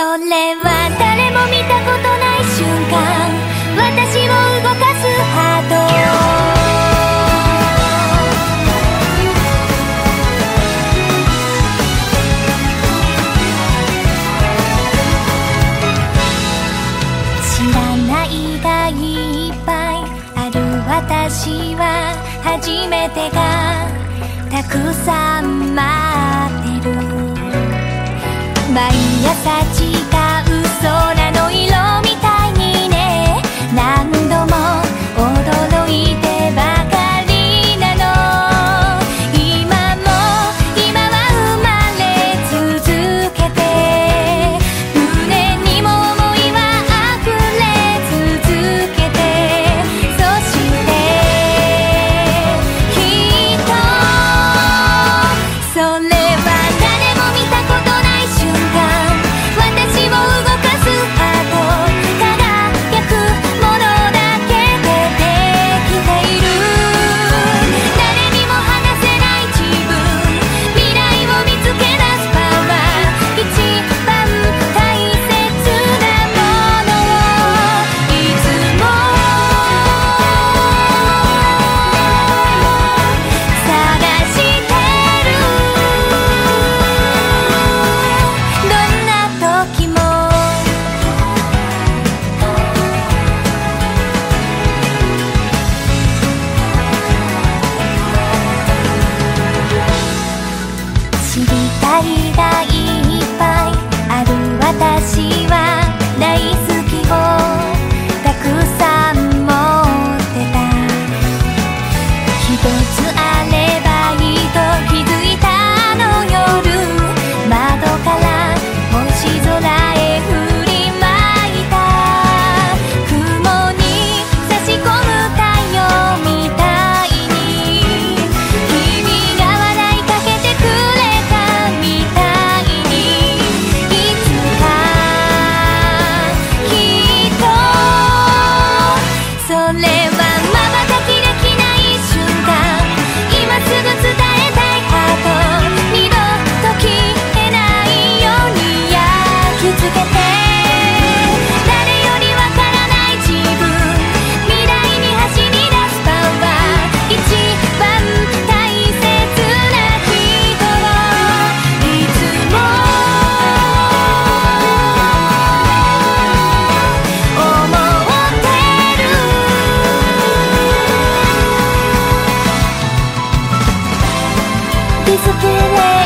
それは誰も見たことない瞬間。私を動かすハート。私は初めてがたくさん。気づけれ